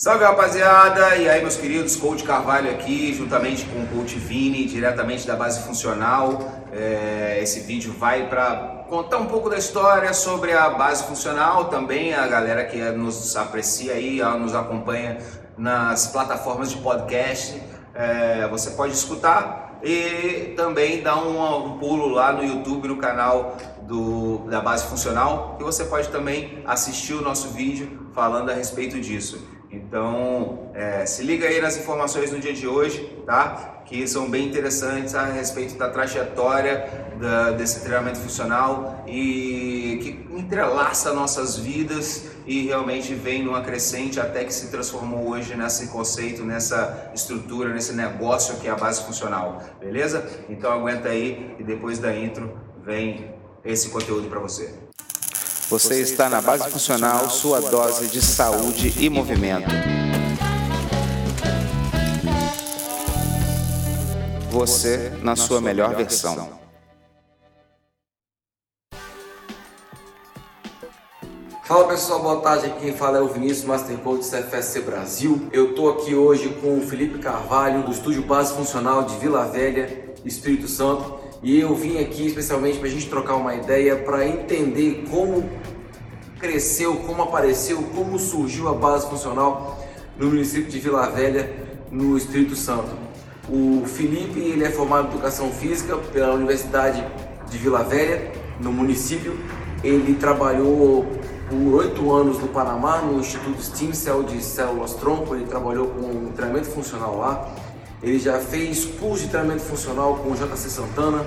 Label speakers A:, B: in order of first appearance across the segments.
A: Salve rapaziada! E aí meus queridos, Coach Carvalho aqui, juntamente com o Coach Vini, diretamente da base funcional. É, esse vídeo vai para contar um pouco da história sobre a base funcional, também a galera que nos aprecia aí, nos acompanha nas plataformas de podcast. É, você pode escutar e também dar um, um, pulo lá no YouTube, no canal do, da base funcional, e você pode também assistir o nosso vídeo falando a respeito disso. Então, é, se liga aí nas informações no dia de hoje, tá? Que são bem interessantes a respeito da trajetória da, desse treinamento funcional e que entrelaça nossas vidas e realmente vem numa crescente até que se transformou hoje nesse conceito, nessa estrutura, nesse negócio que é a base funcional, beleza? Então aguenta aí e depois da intro vem esse conteúdo para você.
B: Você está na Base Funcional, sua dose de saúde e movimento. Você na sua melhor versão.
C: Fala pessoal, boa tarde. Quem fala é o Vinícius Master Coach CFSC Brasil. Eu tô aqui hoje com o Felipe Carvalho do Estúdio Base Funcional de Vila Velha, Espírito Santo. E eu vim aqui especialmente para a gente trocar uma ideia, para entender como cresceu, como apareceu, como surgiu a base funcional no município de Vila Velha, no Espírito Santo. O Felipe ele é formado em Educação Física pela Universidade de Vila Velha, no município. Ele trabalhou por oito anos no Panamá, no Instituto Stem Cell de Células Tronco. Ele trabalhou com treinamento funcional lá. Ele já fez curso de treinamento funcional com o JC Santana.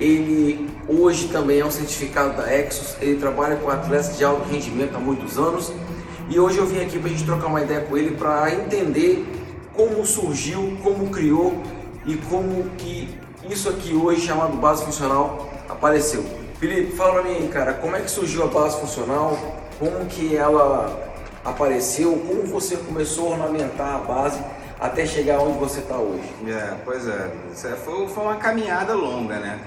C: Ele hoje também é um certificado da Exos. Ele trabalha com atletas de alto rendimento há muitos anos. E hoje eu vim aqui para a gente trocar uma ideia com ele para entender como surgiu, como criou e como que isso aqui hoje chamado base funcional apareceu. Felipe, fala para mim, cara, como é que surgiu a base funcional? Como que ela apareceu? Como você começou a ornamentar a base? Até chegar onde você está hoje?
A: É, pois é, foi, foi uma caminhada longa, né?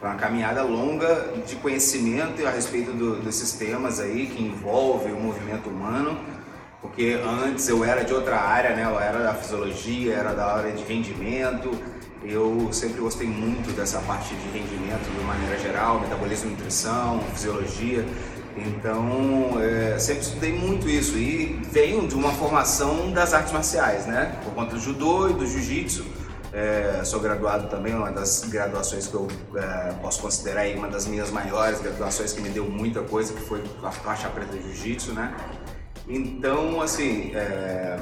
A: Foi uma caminhada longa de conhecimento a respeito do, desses temas aí que envolve o movimento humano, porque antes eu era de outra área, né? Eu era da fisiologia, era da área de rendimento. Eu sempre gostei muito dessa parte de rendimento de maneira geral, metabolismo, nutrição, fisiologia. Então, é, sempre estudei muito isso e venho de uma formação das artes marciais, né? Por conta do judô e do jiu-jitsu. É, sou graduado também, uma das graduações que eu é, posso considerar aí uma das minhas maiores graduações que me deu muita coisa, que foi a faixa preta de jiu-jitsu, né? Então, assim, é,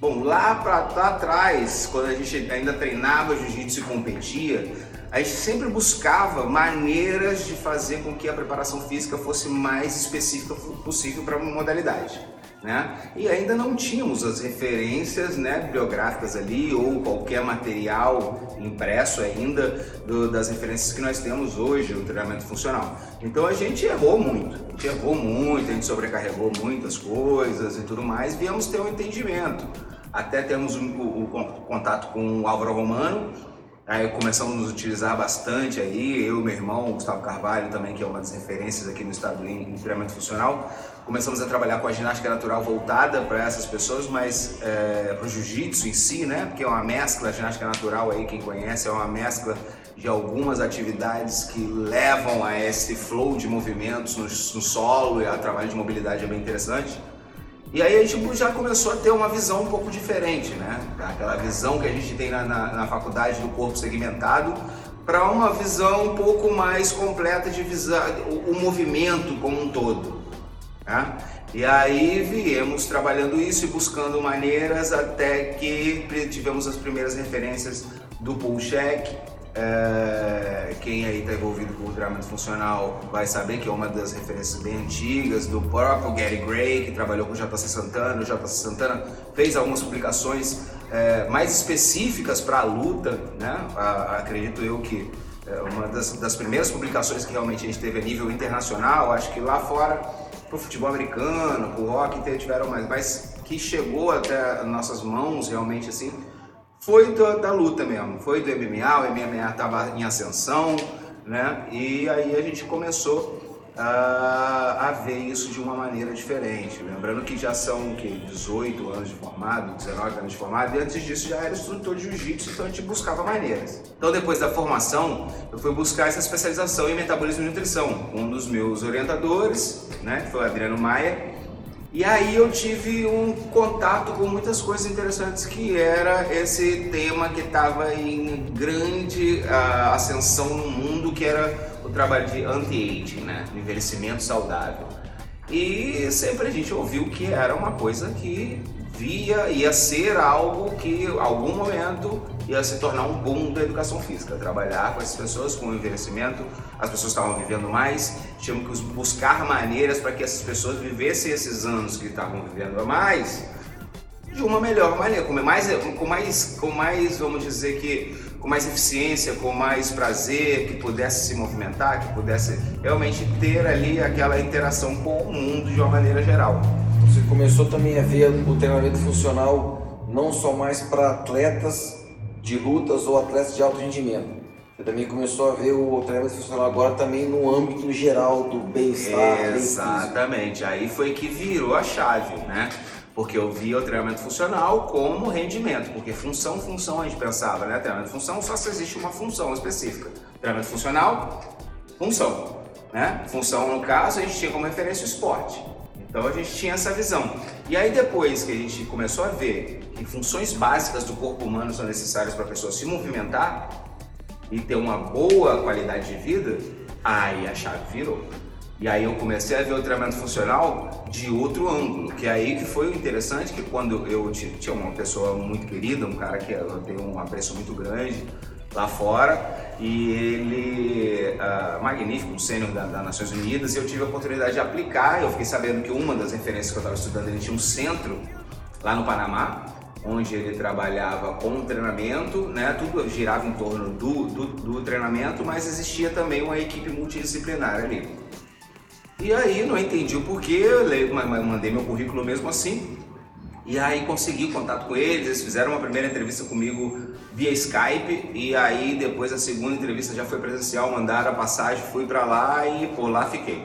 A: bom, lá para atrás, quando a gente ainda treinava jiu-jitsu e competia, a gente sempre buscava maneiras de fazer com que a preparação física fosse mais específica possível para uma modalidade. Né? E ainda não tínhamos as referências né, bibliográficas ali ou qualquer material impresso ainda do, das referências que nós temos hoje no treinamento funcional. Então a gente errou muito, a gente errou muito, a gente sobrecarregou muitas coisas e tudo mais, viemos ter um entendimento. Até temos um, o, o contato com o Álvaro Romano, Aí começamos a nos utilizar bastante aí, eu e meu irmão, Gustavo Carvalho também, que é uma das referências aqui no estado em treinamento funcional. Começamos a trabalhar com a ginástica natural voltada para essas pessoas, mas é, para o jiu-jitsu em si, né? Porque é uma mescla, a ginástica natural aí, quem conhece, é uma mescla de algumas atividades que levam a esse flow de movimentos no, no solo e a trabalho de mobilidade é bem interessante. E aí a gente já começou a ter uma visão um pouco diferente, né? Aquela visão que a gente tem na, na, na faculdade do corpo segmentado para uma visão um pouco mais completa de visar o, o movimento como um todo. Né? E aí viemos trabalhando isso e buscando maneiras até que tivemos as primeiras referências do pull check, é, quem aí está envolvido com o treinamento funcional vai saber que é uma das referências bem antigas do próprio Gary Gray, que trabalhou com o JC Santana. O JC Santana fez algumas publicações é, mais específicas para a luta, né? A, acredito eu que é uma das, das, primeiras publicações que realmente a gente teve a nível internacional, acho que lá fora, para o futebol americano, para o hockey, tiveram mais, mas que chegou até nossas mãos realmente assim foi da, luta mesmo, foi do MMA, o MMA estava em ascensão, né? E aí a gente começou a, a ver isso de uma maneira diferente. Lembrando que já são o quê? 18 anos de formado, 19 anos de formado, e antes disso já era instrutor de jiu-jitsu, então a gente buscava maneiras. Então depois da formação, eu fui buscar essa especialização em metabolismo e nutrição. Um dos meus orientadores, né, que foi o Adriano Maia, e aí eu tive um contato com muitas coisas interessantes que era esse tema que estava em grande uh, ascensão no mundo, que era o trabalho de anti-aging, né? envelhecimento saudável. E sempre a gente ouviu que era uma coisa que via, ia ser algo que, em algum momento, ia se tornar um boom da educação física. Trabalhar com essas pessoas, com o envelhecimento, as pessoas estavam vivendo mais, tínhamos que buscar maneiras para que essas pessoas vivessem esses anos que estavam vivendo mais de uma melhor maneira, com mais, com mais, com mais, vamos dizer que, com mais eficiência, com mais prazer, que pudesse se movimentar, que pudesse realmente ter ali aquela interação com o mundo de uma maneira geral.
C: Você começou também a ver o treinamento funcional não só mais para atletas de lutas ou atletas de alto rendimento. Você também começou a ver o treinamento funcional agora também no âmbito geral do bem-estar.
A: Exatamente, aí foi que virou a chave, né? Porque eu via o treinamento funcional como rendimento, porque função, função a gente pensava, né? Treinamento função só se existe uma função específica. Treinamento funcional, função. Né? Função, no caso, a gente tinha como referência o esporte. Então a gente tinha essa visão. E aí depois que a gente começou a ver que funções básicas do corpo humano são necessárias para a pessoa se movimentar e ter uma boa qualidade de vida, aí a chave virou. E aí eu comecei a ver o treinamento funcional de outro ângulo, que é aí que foi interessante, que quando eu tinha uma pessoa muito querida, um cara que eu tenho um apreço muito grande lá fora, e ele, uh, magnífico, um sênior da, das Nações Unidas, e eu tive a oportunidade de aplicar, eu fiquei sabendo que uma das referências que eu estava estudando, ele tinha um centro lá no Panamá, onde ele trabalhava com treinamento, né? tudo girava em torno do, do, do treinamento, mas existia também uma equipe multidisciplinar ali. E aí não entendi o porquê, eu mandei meu currículo mesmo assim. E aí consegui o contato com eles, eles fizeram uma primeira entrevista comigo via Skype e aí depois a segunda entrevista já foi presencial, mandaram a passagem, fui para lá e por lá fiquei.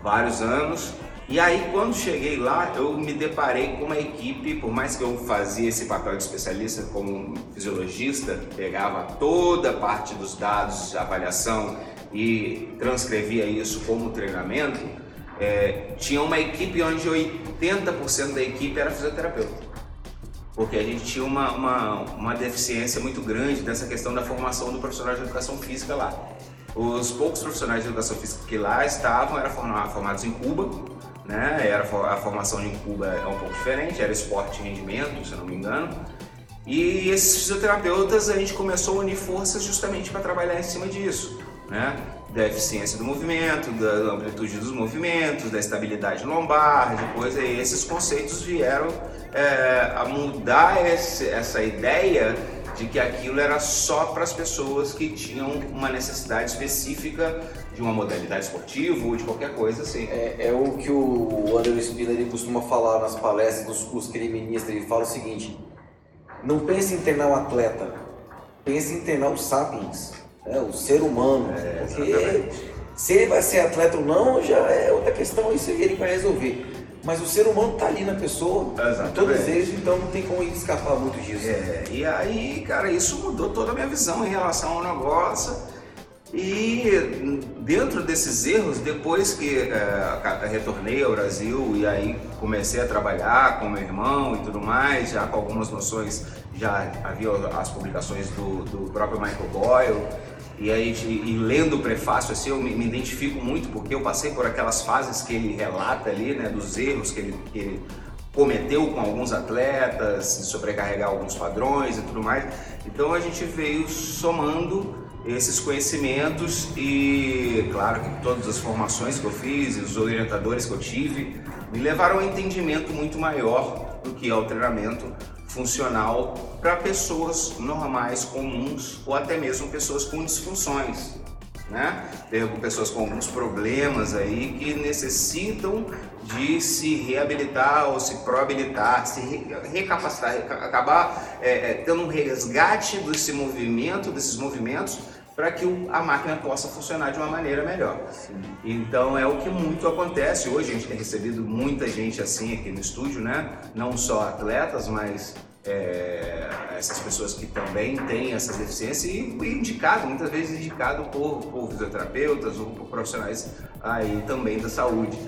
A: Vários anos. E aí quando cheguei lá, eu me deparei com uma equipe, por mais que eu fazia esse papel de especialista como fisiologista, pegava toda a parte dos dados avaliação e transcrevia isso como treinamento, é, tinha uma equipe onde 80% da equipe era fisioterapeuta. Porque a gente tinha uma, uma, uma deficiência muito grande nessa questão da formação do profissional de educação física lá. Os poucos profissionais de educação física que lá estavam eram formados em Cuba, né? Era a formação em Cuba é um pouco diferente, era esporte e rendimento, se não me engano. E esses fisioterapeutas a gente começou a unir forças justamente para trabalhar em cima disso né? Da eficiência do movimento, da amplitude dos movimentos, da estabilidade lombar, depois aí esses conceitos vieram é, a mudar esse, essa ideia de que aquilo era só para as pessoas que tinham uma necessidade específica de uma modalidade esportiva ou de qualquer coisa assim.
C: É, é o que o André Spiller costuma falar nas palestras, nos cursos que ele ministra, ele fala o seguinte, não pense em treinar um atleta, pense em treinar os sapiens né, o ser humano. É, porque se ele vai ser atleta ou não, já é outra questão, isso ele vai resolver. Mas o ser humano está ali na pessoa, exatamente. todos eles, então não tem como ele escapar muito disso.
A: É, e aí, cara, isso mudou toda a minha visão em relação ao negócio. E dentro desses erros, depois que é, retornei ao Brasil e aí comecei a trabalhar com meu irmão e tudo mais, já com algumas noções, já havia as publicações do, do próprio Michael Boyle, e aí, e lendo o prefácio, assim, eu me, me, identifico muito porque eu passei por aquelas fases que ele relata ali, né, dos erros que ele, que ele cometeu com alguns atletas, sobrecarregar alguns padrões e tudo mais. Então a gente veio somando esses conhecimentos e, claro, que todas as formações que eu fiz e os orientadores que eu tive me levaram a um entendimento muito maior do que é o treinamento funcional para pessoas normais, comuns ou até mesmo pessoas com disfunções, né? Pego pessoas com alguns problemas aí que necessitam de se reabilitar ou se proabilitar, se recapacitar, acabar é, é, tendo um resgate desse movimento, desses movimentos para que a máquina possa funcionar de uma maneira melhor. Sim. Então é o que muito acontece hoje. A gente tem recebido muita gente assim aqui no estúdio, né? Não só atletas, mas é, essas pessoas que também têm essa deficiência e, e indicado, muitas vezes indicado por, por fisioterapeutas ou por profissionais aí também da saúde.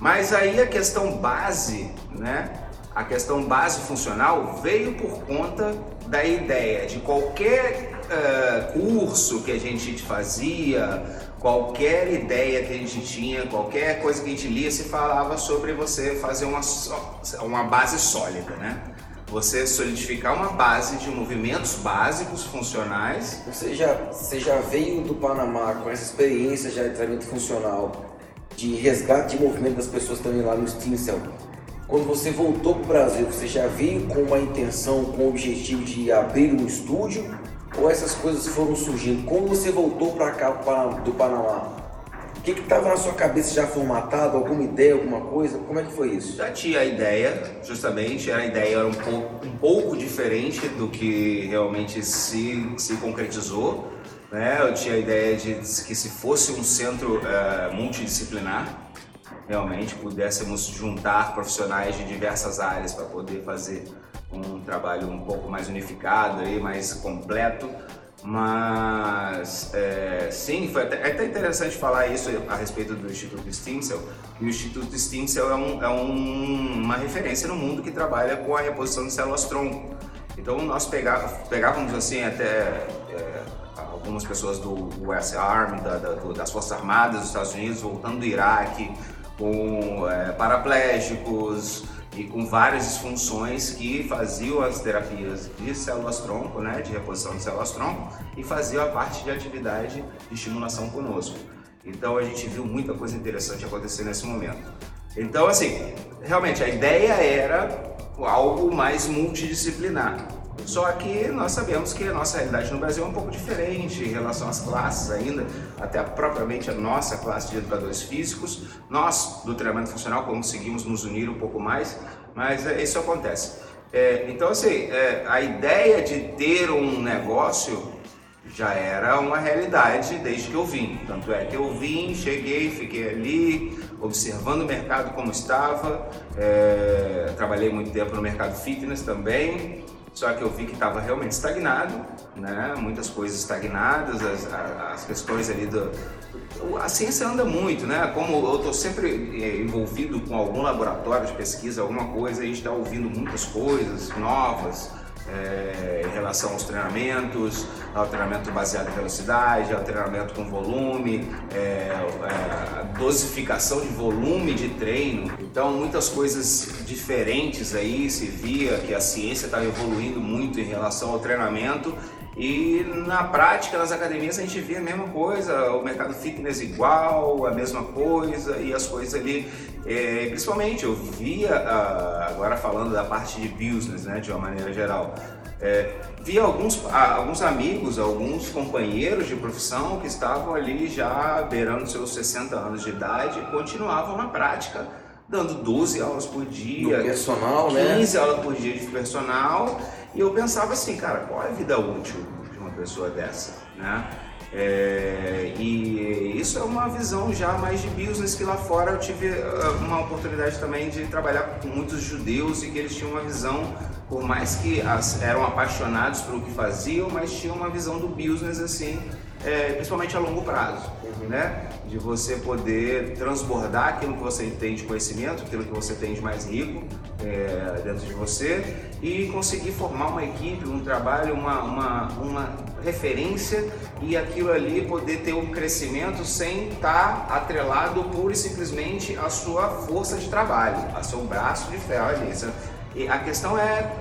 A: Mas aí a questão base, né? A questão base funcional veio por conta da ideia de qualquer uh, curso que a gente fazia, qualquer ideia que a gente tinha, qualquer coisa que a gente lia, se falava sobre você fazer uma, uma base sólida, né? Você solidificar uma base de movimentos básicos, funcionais.
C: Você já, você já veio do Panamá com essa experiência já de treinamento funcional, de resgate de movimento das pessoas também lá no Stincel. Quando você voltou para o Brasil, você já veio com uma intenção, com o objetivo de abrir um estúdio ou essas coisas foram surgindo? Como você voltou para cá do Panamá? O que estava na sua cabeça já formatado? Alguma ideia, alguma coisa? Como é que foi isso?
A: Já tinha a ideia, justamente, a ideia era um pouco, um pouco diferente do que realmente se, se concretizou. Né? Eu tinha a ideia de que se fosse um centro uh, multidisciplinar, realmente pudéssemos juntar profissionais de diversas áreas para poder fazer um trabalho um pouco mais unificado e mais completo. Mas é, sim, foi até, é até, interessante falar isso a respeito do Instituto Stinsel. E o Instituto Stinsel é, um, é um, uma referência no mundo que trabalha com a reposição de células tronco. Então nós pegávamos assim até é, algumas pessoas do US Army, da, da, das Forças Armadas dos Estados Unidos, voltando do Iraque, com é, paraplégicos, e com várias disfunções que faziam as terapias de células-tronco, né, de reposição de células-tronco, e faziam a parte de atividade de estimulação conosco. Então a gente viu muita coisa interessante acontecer nesse momento. Então, assim, realmente a ideia era algo mais multidisciplinar. Só que nós sabemos que a nossa realidade no Brasil é um pouco diferente em relação às classes ainda, até propriamente a nossa classe de educadores físicos. Nós, do treinamento funcional, conseguimos nos unir um pouco mais, mas é, isso acontece. É, então, assim, é, a ideia de ter um negócio já era uma realidade desde que eu vim. Tanto é que eu vim, cheguei, fiquei ali, observando o mercado como estava. É, trabalhei muito tempo no mercado fitness também. Só que eu vi que estava realmente estagnado, né? muitas coisas estagnadas, as, as questões ali do. A ciência anda muito, né? Como eu estou sempre é, envolvido com algum laboratório de pesquisa, alguma coisa, a gente está ouvindo muitas coisas novas, é, em relação aos treinamentos, ao treinamento baseado em velocidade, ao treinamento com volume, é, é, a dosificação de volume de treino. Então, muitas coisas diferentes aí se via que a ciência estava evoluindo muito em relação ao treinamento e na prática, nas academias, a gente via a mesma coisa, o mercado fitness igual, a mesma coisa, e as coisas ali, é, principalmente eu via, ah, agora falando da parte de business, né, de uma maneira geral, é, via alguns, alguns amigos, alguns companheiros de profissão que estavam ali já beirando seus 60 anos de idade e continuavam na prática, dando 12 aulas por dia,
C: Do personal,
A: 15
C: né?
A: aulas por dia de personal e eu pensava assim, cara, qual é a vida útil de uma pessoa dessa, né? É, e isso é uma visão já mais de business que lá fora eu tive ah, uma oportunidade também de trabalhar com muitos judeus e que eles tinham uma visão, por mais que eram apaixonados pelo que faziam, mas tinham uma visão do business assim, é, principalmente a longo prazo, uhum. né? De você poder transbordar aquilo que você tem de conhecimento, aquilo que você tem de mais rico é, dentro de você e conseguir formar uma equipe, um trabalho, uma, uma, uma referência e aquilo ali poder ter um crescimento sem estar atrelado pura e simplesmente à sua força de trabalho, a seu braço de ferro ali. E a questão é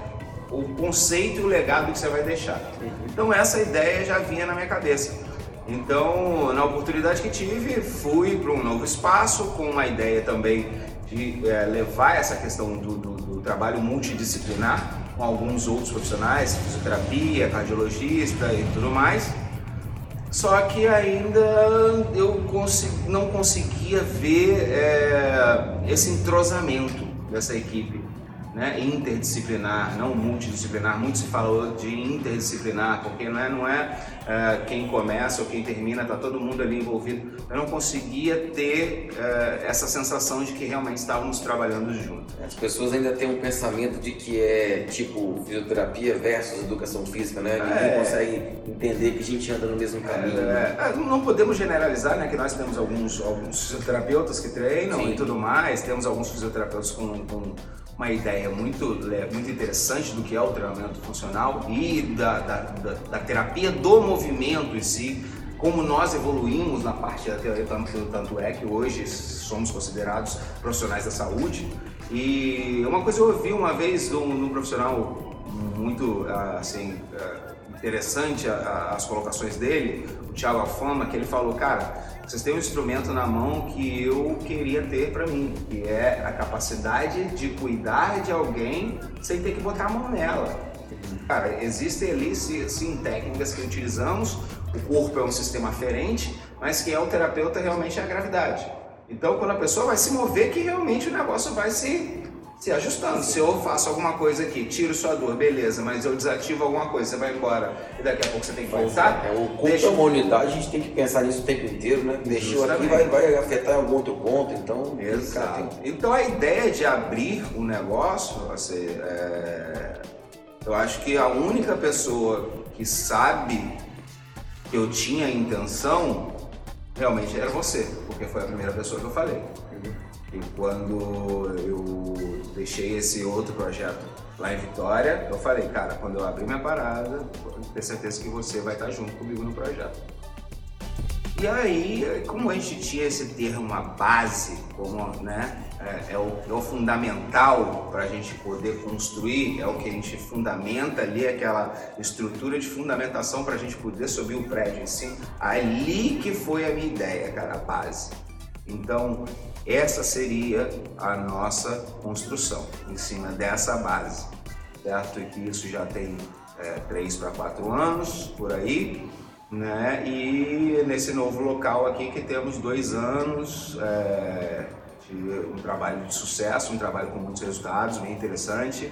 A: o conceito e o legado que você vai deixar. Então essa ideia já vinha na minha cabeça. Então, na oportunidade que tive, fui para um novo espaço com uma ideia também de é, levar essa questão do, do, do, trabalho multidisciplinar com alguns outros profissionais, fisioterapia, cardiologista e tudo mais. Só que ainda eu não conseguia ver é, esse entrosamento dessa equipe. Né, interdisciplinar, não multidisciplinar. Muito se falou de interdisciplinar, porque não é, não é uh, quem começa ou quem termina, está todo mundo ali envolvido. Eu não conseguia ter uh, essa sensação de que realmente estávamos trabalhando juntos.
C: As pessoas ainda têm um pensamento de que é tipo fisioterapia versus educação física, né? Ninguém é, consegue entender que a gente anda no mesmo caminho. É,
A: é, não podemos generalizar, né? Que nós temos alguns, alguns fisioterapeutas que treinam Sim. e tudo mais, temos alguns fisioterapeutas com, com uma ideia muito, muito interessante do que é o treinamento funcional e da, da, da, da terapia do movimento em si, como nós evoluímos na parte da teoria, tanto, tanto é que hoje somos considerados profissionais da saúde. E uma coisa eu ouvi uma vez de um, profissional muito assim interessante as colocações dele, o Thiago Alfama, que ele falou, cara, vocês têm um instrumento na mão que eu queria ter para mim, que é a capacidade de cuidar de alguém sem ter que botar a mão nela. Cara, existem ali sim técnicas que utilizamos, o corpo é um sistema aferente, mas quem é o terapeuta realmente é a gravidade. Então, quando a pessoa vai se mover, que realmente o negócio vai se se ajustando. Se eu faço alguma coisa aqui, tiro sua dor, beleza, mas eu desativo alguma coisa, você vai embora e daqui a pouco você tem que voltar.
C: É, o corpo deixa... é uma unidade, a gente tem que pensar nisso o tempo inteiro, né? Deixou aqui vai, vai afetar algum outro ponto, então.
A: Exato. Então a ideia de abrir o um negócio, assim, é... eu acho que a única pessoa que sabe que eu tinha intenção realmente era você, porque foi a primeira pessoa que eu falei. E quando eu deixei esse outro projeto lá em Vitória, eu falei, cara, quando eu abrir minha parada, tenho certeza que você vai estar junto comigo no projeto. E aí, como a gente tinha esse termo, uma base, como né, é, é, o, é o fundamental para a gente poder construir, é o que a gente fundamenta ali, aquela estrutura de fundamentação para a gente poder subir o prédio em cima. Ali que foi a minha ideia, cara, a base. Então, essa seria a nossa construção, em cima dessa base, certo? E que isso já tem é, três para quatro anos, por aí, né? E nesse novo local aqui que temos dois anos é, de um trabalho de sucesso, um trabalho com muitos resultados, bem interessante,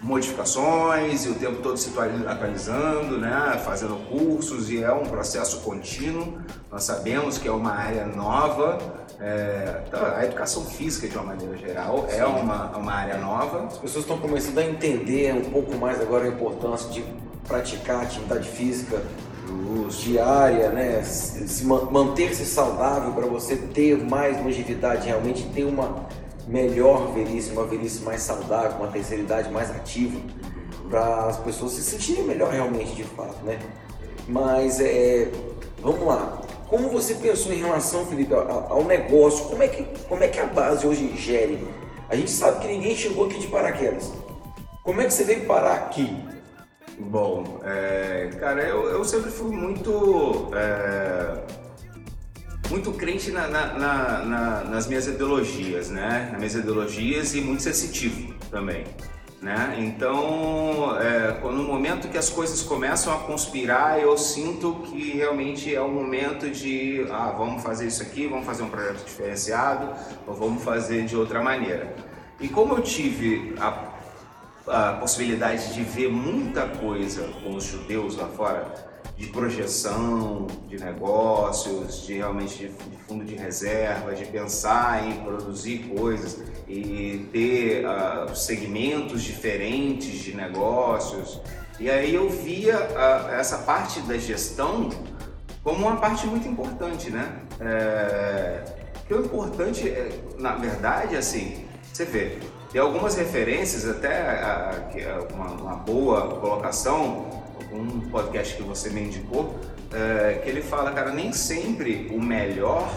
A: modificações e o tempo todo se atualizando, né? fazendo cursos e é um processo contínuo. Nós sabemos que é uma área nova, é, então, a educação física, de uma maneira geral, é uma, uma área nova.
C: As pessoas estão começando a entender um pouco mais agora a importância de praticar atividade física diária, né? Se, manter-se saudável para você ter mais longevidade, realmente ter uma melhor velhice, uma velhice mais saudável, uma terceira idade mais ativa, para as pessoas se sentirem melhor realmente de fato, né? Mas é, vamos lá, como você pensou em relação, Felipe, ao, negócio? Como é, que, como é que a base hoje gere? A gente sabe que ninguém chegou aqui de paraquedas. Como é que você veio parar aqui?
A: Bom, é, cara, eu, eu, sempre fui muito é, muito crente na, na, na, nas minhas ideologias, né? Nas minhas ideologias e muito sensitivo também. Né? Então, é, no momento que as coisas começam a conspirar, eu sinto que realmente é o momento de, ah, vamos fazer isso aqui, vamos fazer um projeto diferenciado, ou vamos fazer de outra maneira. E como eu tive a, a possibilidade de ver muita coisa com os judeus lá fora, de projeção de negócios, de realmente de, de, fundo de reserva, de pensar em produzir coisas e ter uh, segmentos diferentes de negócios. E aí eu via uh, essa parte da gestão como uma parte muito importante, né? É, que o importante, é, na verdade, assim, você vê, tem algumas referências, até uh, uma, uma boa colocação um podcast que você me indicou, é, que ele fala, cara, nem sempre o melhor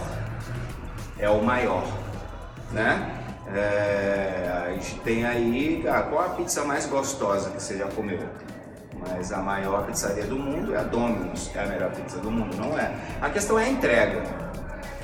A: é o maior, né? É, a gente tem aí, cara, qual a pizza mais gostosa que você já comeu? Mas a maior pizzaria do mundo é a Domino's, é a melhor pizza do mundo, não é? A questão é a entrega.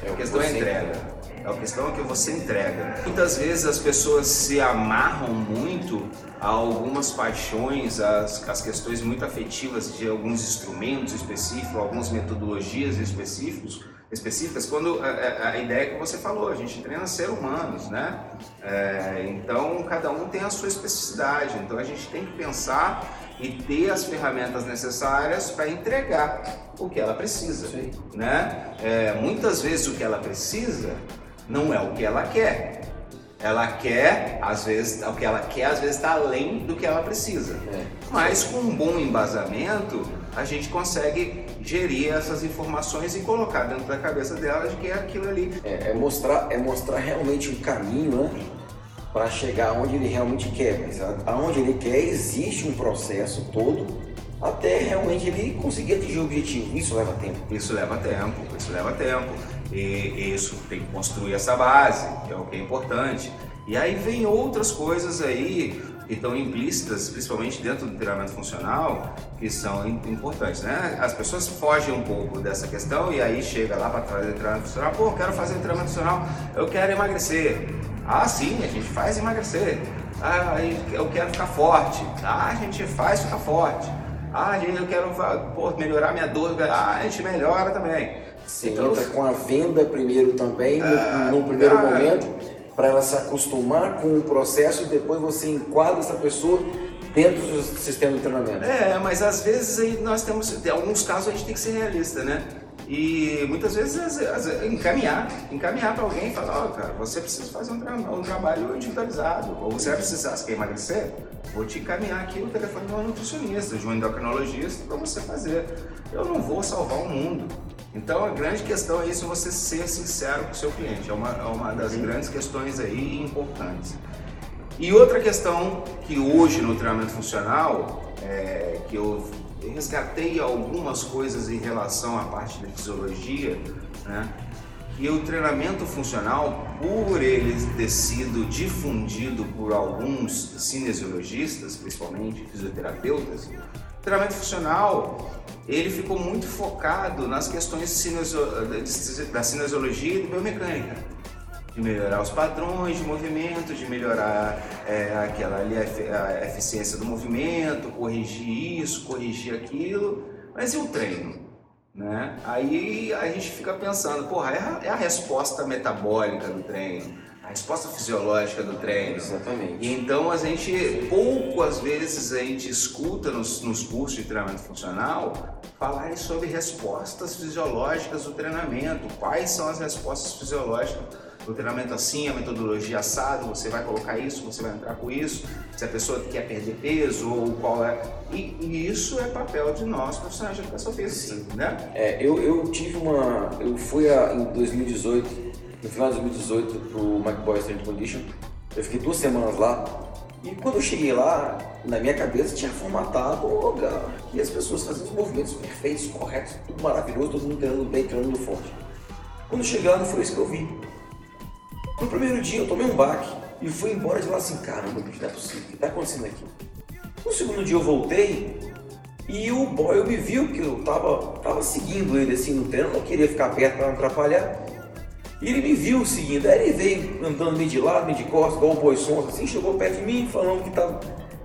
A: É a questão é a entrega. É a questão que você entrega. Muitas vezes as pessoas se amarram muito a algumas paixões, as, as questões muito afetivas de alguns instrumentos específicos, algumas metodologias específicos, específicas, quando a, a, a, ideia que você falou, a gente treina ser humanos, né? É, então cada um tem a sua especificidade, então a gente tem que pensar e ter as ferramentas necessárias para entregar o que ela precisa, Sim. né? É, muitas vezes o que ela precisa não é o que ela quer. Ela quer, às vezes, o que ela quer às vezes está além do que ela precisa. É. Mas com um bom embasamento, a gente consegue gerir essas informações e colocar dentro da cabeça dela de que é aquilo ali.
C: É, é mostrar, é mostrar realmente um caminho, né? Para chegar onde ele realmente quer. Mas aonde ele quer existe um processo todo até realmente ele conseguir atingir o objetivo. Isso leva tempo.
A: Isso leva tempo, isso leva tempo. E, isso tem que construir essa base, que é o que é importante. E aí vem outras coisas aí que estão implícitas, principalmente dentro do treinamento funcional, que são importantes, né? As pessoas fogem um pouco dessa questão e aí chega lá para fazer treinamento funcional, pô, quero fazer treinamento funcional, eu quero emagrecer. Ah, sim, a gente faz emagrecer. Ah, eu quero ficar forte. Ah, a gente faz ficar forte. Ah, eu quero pô, melhorar minha dor. Ah, a gente melhora também.
C: Você então, entra com a venda primeiro também, no, ah, no primeiro momento para ela se acostumar com o processo e depois você enquadra essa pessoa dentro do sistema de treinamento.
A: É, mas às vezes aí nós temos, em alguns casos a gente tem que ser realista, né? E muitas vezes encaminhar, encaminhar para alguém e falar, ó, oh, cara, você precisa fazer um, tra um, trabalho individualizado, ou você vai precisar, se quer emagrecer, vou te encaminhar aqui o telefone de um nutricionista, de um endocrinologista para você fazer. Eu não vou salvar o mundo, então a grande questão é isso, você ser sincero com o seu cliente, é uma, é uma das uhum. grandes questões aí importantes. E outra questão que hoje no treinamento funcional, é, que eu resgatei algumas coisas em relação à parte da fisiologia, né? que o treinamento funcional, por ele ter sido difundido por alguns cinesiologistas, principalmente fisioterapeutas, treinamento funcional ele ficou muito focado nas questões da cinesiologia e biomecânica, de melhorar os padrões de movimento, de melhorar é, aquela ali, a eficiência do movimento, corrigir isso, corrigir aquilo, mas e o treino? Né? Aí a gente fica pensando, porra, é a, é a resposta metabólica do treino a resposta fisiológica do treino.
C: Exatamente.
A: Então a gente, pouco às vezes, a gente escuta nos, nos cursos de treinamento funcional falarem sobre respostas fisiológicas do treinamento. Quais são as respostas fisiológicas do treinamento assim, a metodologia assado, você vai colocar isso, você vai entrar com isso, se a pessoa quer perder peso ou qual é. E, e isso é papel de nós, profissionais de educação física, né?
C: É, eu, eu tive uma. Eu fui a, em 2018 no final de 2018 para o McBoy Strength Condition. Eu fiquei duas semanas lá e quando eu cheguei lá, na minha cabeça tinha formatado um lugar que as pessoas faziam os movimentos perfeitos, corretos, tudo maravilhoso, todo mundo treinando bem, treinando forte. Quando chegando foi isso que eu vi. No primeiro dia eu tomei um baque e fui embora de lá assim, caramba, não é possível, o que está acontecendo aqui? No segundo dia eu voltei e o boy me viu que eu tava, tava seguindo ele assim no treino, não queria ficar perto para não atrapalhar. E ele me viu seguindo, aí ele veio andando meio de lado, meio de costas, igual o Boi Sons, assim, chegou perto de mim falando que estava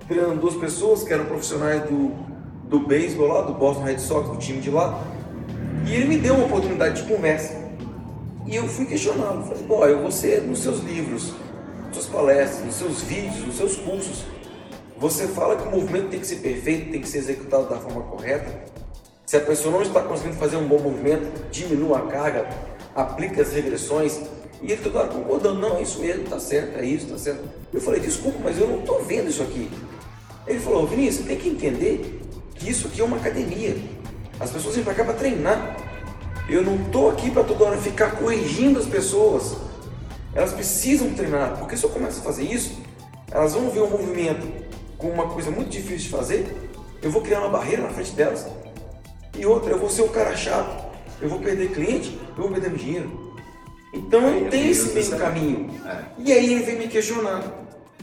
C: treinando duas pessoas que eram profissionais do, do beisebol lá, do Boston Red Sox, do time de lá. E ele me deu uma oportunidade de conversa. E eu fui questioná-lo, falei, boy, você nos seus livros, nas suas palestras, nos seus vídeos, nos seus cursos, você fala que o movimento tem que ser perfeito, tem que ser executado da forma correta. Se a pessoa não está conseguindo fazer um bom movimento, diminua a carga, aplica as regressões. E ele toda hora concordando, não, é isso mesmo, tá certo, é isso, tá certo. Eu falei, desculpa, mas eu não estou vendo isso aqui. Ele falou, Vinícius, tem que entender que isso aqui é uma academia. As pessoas vêm para cá treinar. Eu não estou aqui para toda hora ficar corrigindo as pessoas. Elas precisam treinar, porque se eu começo a fazer isso, elas vão ver um movimento com uma coisa muito difícil de fazer, eu vou criar uma barreira na frente delas. E outra, eu vou ser o cara chato eu vou perder cliente, eu vou perder dinheiro. Então aí, tem esse meio caminho. É. E aí ele vem me questionar.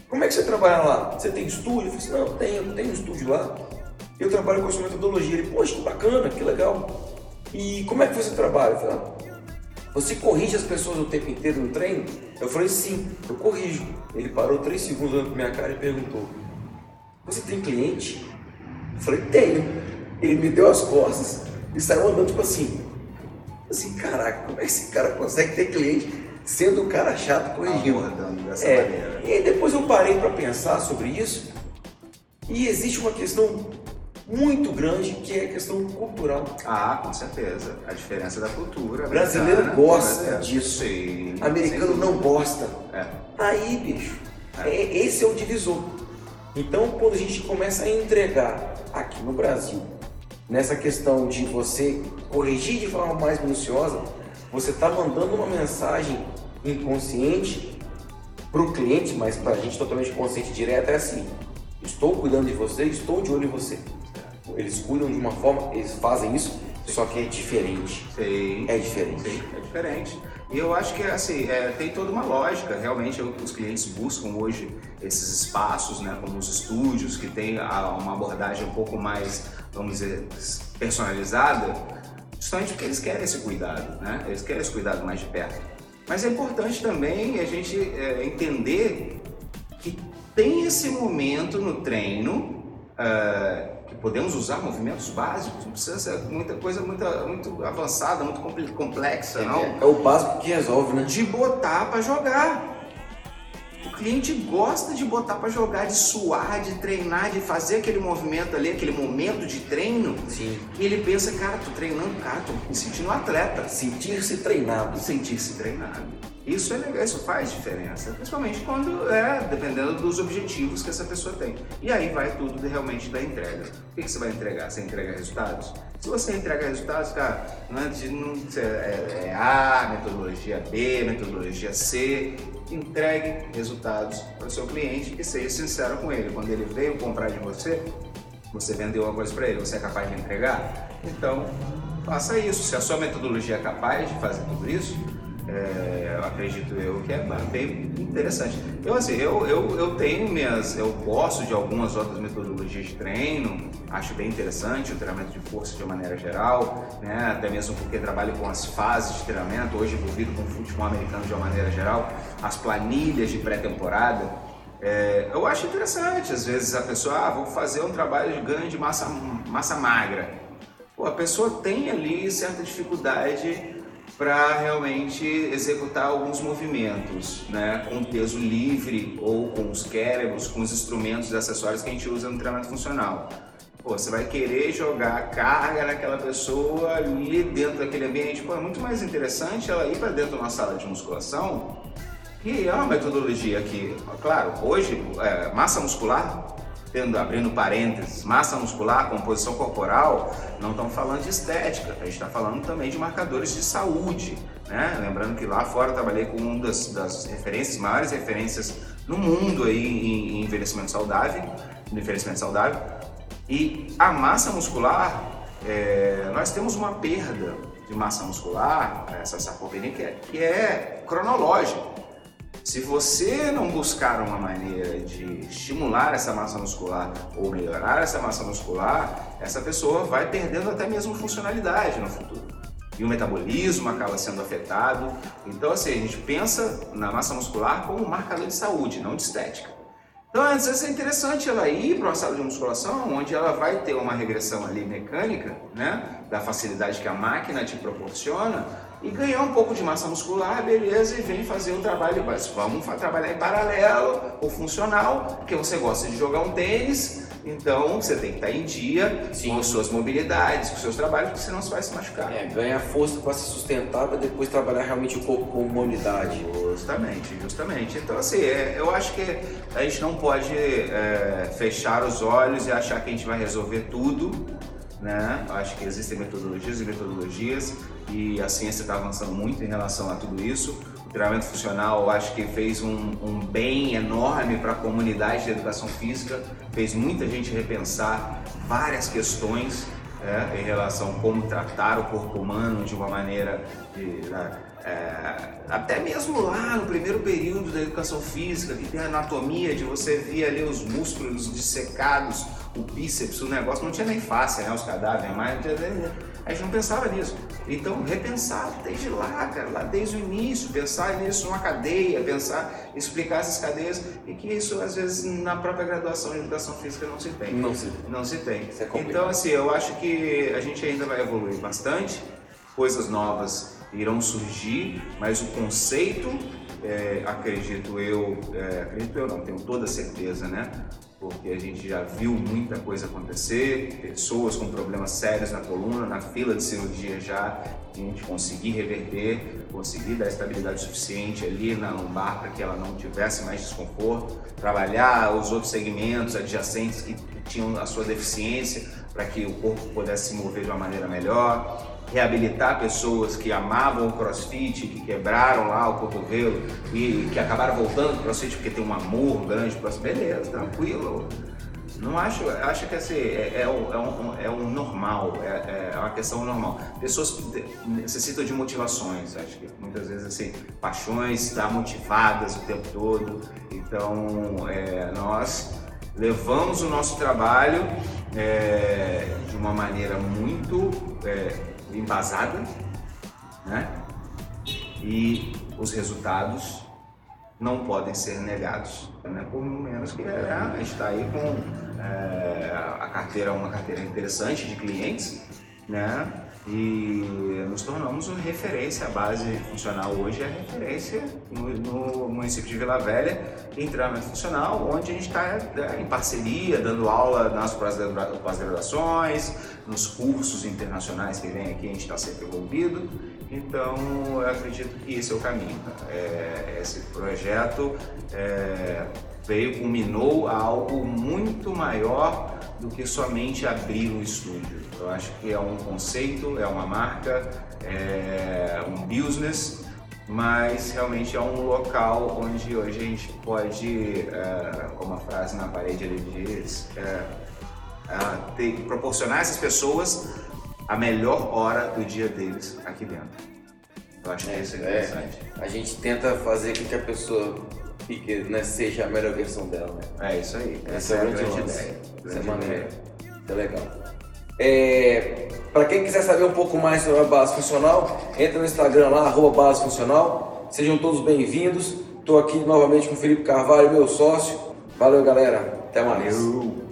C: Como é que você trabalha lá? Você tem estúdio? Eu falei assim, não, tenho, não tenho estúdio lá. Eu trabalho com a sua metodologia. Ele, poxa, que bacana, que legal. E como é que você trabalha? Eu falei, ah, você corrige as pessoas o tempo inteiro no treino? Eu falei, sim, eu corrijo. Ele parou três segundos olhando pra minha cara e perguntou, você tem cliente? Eu falei, tenho. Ele me deu as costas e saiu andando tipo assim, Assim, caraca, como é que esse cara consegue ter cliente sendo um cara chato corrigindo?
A: Abordando dessa
C: É,
A: maneira.
C: e aí depois eu parei para pensar sobre isso e existe uma questão muito grande que é a questão cultural.
A: Ah, com certeza. A diferença da cultura.
C: O brasileiro gosta
A: é,
C: disso.
A: Sim,
C: Americano não gosta.
A: É.
C: Aí, bicho, é- esse é o divisor. Então, quando a gente começa a entregar aqui no Brasil, nessa questão de você corrigir de forma mais minuciosa, você está mandando uma mensagem inconsciente para o cliente, mas para a gente totalmente consciente direta é assim: estou cuidando de você, estou de olho em você. Eles cuidam de uma forma, eles fazem isso, só que é diferente.
A: Sim.
C: É diferente.
A: É diferente. E eu acho que assim, é, tem toda uma lógica, realmente os clientes buscam hoje, esses espaços, né, como os estúdios, que tem uma abordagem um pouco mais, vamos dizer, personalizada, justamente porque eles querem esse cuidado, né? Eles querem esse cuidado mais de perto. Mas é importante também a gente é, entender que tem esse momento no treino é, que podemos usar movimentos básicos, não precisa ser muita coisa muito, muito avançada, muito complexa, não.
C: É, é o básico que resolve, né?
A: De botar para jogar. O cliente gosta de botar para jogar, de suar, de treinar, de fazer aquele movimento ali, aquele momento de treino.
C: Sim.
A: E ele pensa, cara, tô treinando, cara, tô me sentindo um atleta
C: Sentir-se treinado.
A: sentir-se treinado. Isso é legal, isso faz diferença, principalmente quando é dependendo dos objetivos que essa pessoa tem. E aí vai tudo de, realmente da entrega. O que, que você vai entregar? Você entrega resultados? Se você entrega resultados, cara, não é, de, não, é, é- é A, metodologia B, metodologia C, entregue resultados para o seu cliente e seja sincero com ele. Quando ele veio comprar de você, você vendeu uma coisa para ele, você é capaz de entregar? Então, faça isso. Se a sua metodologia é capaz de fazer tudo isso, é, acredito eu que é bem interessante. Eu assim, eu, eu, eu tenho minhas, eu gosto de algumas outras metodologias de treino, acho bem interessante o treinamento de força de uma maneira geral, né? até mesmo porque trabalho com as fases de treinamento, hoje envolvido com o futebol americano de uma maneira geral, as planilhas de pré-temporada. É, eu acho interessante, às vezes a pessoa, ah, vou fazer um trabalho de ganho de massa, massa magra. Pô, a pessoa tem ali certa dificuldade para realmente executar alguns movimentos, né, com peso livre ou com os cérebros, com os instrumentos e acessórios que a gente usa no treinamento funcional. Pô, você vai querer jogar carga naquela pessoa ali dentro daquele ambiente. Pô, é muito mais interessante ela ir para dentro de uma sala de musculação e é uma metodologia que, claro, hoje, é, massa muscular, tendo, abrindo parênteses, massa muscular, composição corporal, não estão falando de estética, a gente está falando também de marcadores de saúde. Né? Lembrando que lá fora eu trabalhei com uma das, das referências, maiores referências no mundo aí em, em envelhecimento saudável, no envelhecimento saudável. E a massa muscular, é, nós temos uma perda de massa muscular, essa sarcopenia, que é, que é cronológica. Se você não buscar uma maneira de estimular essa massa muscular ou melhorar essa massa muscular, essa pessoa vai perdendo até mesmo funcionalidade no futuro. E o metabolismo acaba sendo afetado. Então, assim, a gente pensa na massa muscular como um marcador de saúde, não de estética. Então, às vezes é interessante ela ir para uma sala de musculação, onde ela vai ter uma regressão ali mecânica, né, da facilidade que a máquina te proporciona, e ganhar um pouco de massa muscular, beleza, e vem fazer o trabalho, mas vamos trabalhar em paralelo, o funcional, porque você gosta de jogar um tênis, então você tem que estar em dia
C: Sim.
A: com as suas mobilidades, com os seus trabalhos, porque senão você vai se machucar.
C: É, ganhar força para se sustentar para depois trabalhar realmente o corpo com humanidade.
A: Justamente, justamente. Então, assim, é, eu acho que a gente não pode é, fechar os olhos e achar que a gente vai resolver tudo, né? Acho que existem metodologias e metodologias e a ciência está avançando muito em relação a tudo isso. O treinamento funcional, acho que fez um, um bem enorme para a comunidade de educação física, fez muita gente repensar várias questões é, em relação a como tratar o corpo humano de uma maneira de, né, é, até mesmo lá no primeiro período da educação física, que tem a anatomia de você ver ali os músculos dissecados, o bíceps, o negócio, não tinha nem face, né, os cadáveres, mas a gente não pensava nisso. Então, repensar desde lá, cara, lá desde o início, pensar nisso numa cadeia, pensar, explicar essas cadeias, e que isso, às vezes, na própria graduação em educação física não se tem.
C: Não se
A: Não se tem.
C: É
A: então, assim, eu acho que a gente ainda vai evoluir bastante coisas novas irão surgir, mas o conceito, é, acredito eu, é, acredito eu não, tenho toda certeza, né? Porque a gente já viu muita coisa acontecer, pessoas com problemas sérios na coluna, na fila de cirurgia já, a gente conseguir reverter, conseguir dar estabilidade suficiente ali na lombar para que ela não tivesse mais desconforto, trabalhar os outros segmentos adjacentes que tinham a sua deficiência para que o corpo pudesse se mover de uma maneira melhor, reabilitar pessoas que amavam o crossfit, que quebraram lá o cotovelo e que acabaram voltando pro crossfit porque tem um amor grande pro crossfit. Beleza, tranquilo. Não acho, acho que assim, é, é, é, um, é um normal, é, é uma questão normal. Pessoas necessitam de motivações, acho que muitas vezes assim, paixões estar motivadas o tempo todo. Então, é, nós levamos o nosso trabalho é, de uma maneira muito é, embasada, né? E os resultados não podem ser negados, né? por menos que é, gente está aí com é, a carteira, uma carteira interessante de clientes, né? E nos tornamos uma referência, a base funcional hoje é referência no, no município de Vila Velha em treinamento funcional, onde a gente está é, em parceria, dando aula nas pós-graduações, nos cursos internacionais que vem aqui, a gente está sempre envolvido. Então, eu acredito que esse é o caminho. É, esse projeto é, veio, culminou algo muito maior do que somente abrir um estúdio. Eu acho que é um conceito, é uma marca, é um business, mas realmente é um local onde hoje a gente pode, é, como a frase na parede ali diz, é, é, ter, proporcionar a essas pessoas a melhor hora do dia deles aqui dentro. Eu acho que é, isso é interessante.
C: É, a gente tenta fazer com que a pessoa fique, né, seja a melhor versão dela. Né?
A: É isso aí.
C: Essa, Essa é a grande, grande ideia. Isso é maneiro. Isso é legal. É, para quem quiser saber um pouco mais sobre a base funcional, entra no Instagram lá, arroba base funcional. Sejam todos bem-vindos. Estou aqui novamente com o Felipe Carvalho, meu sócio. Valeu, galera. Até mais. Valeu.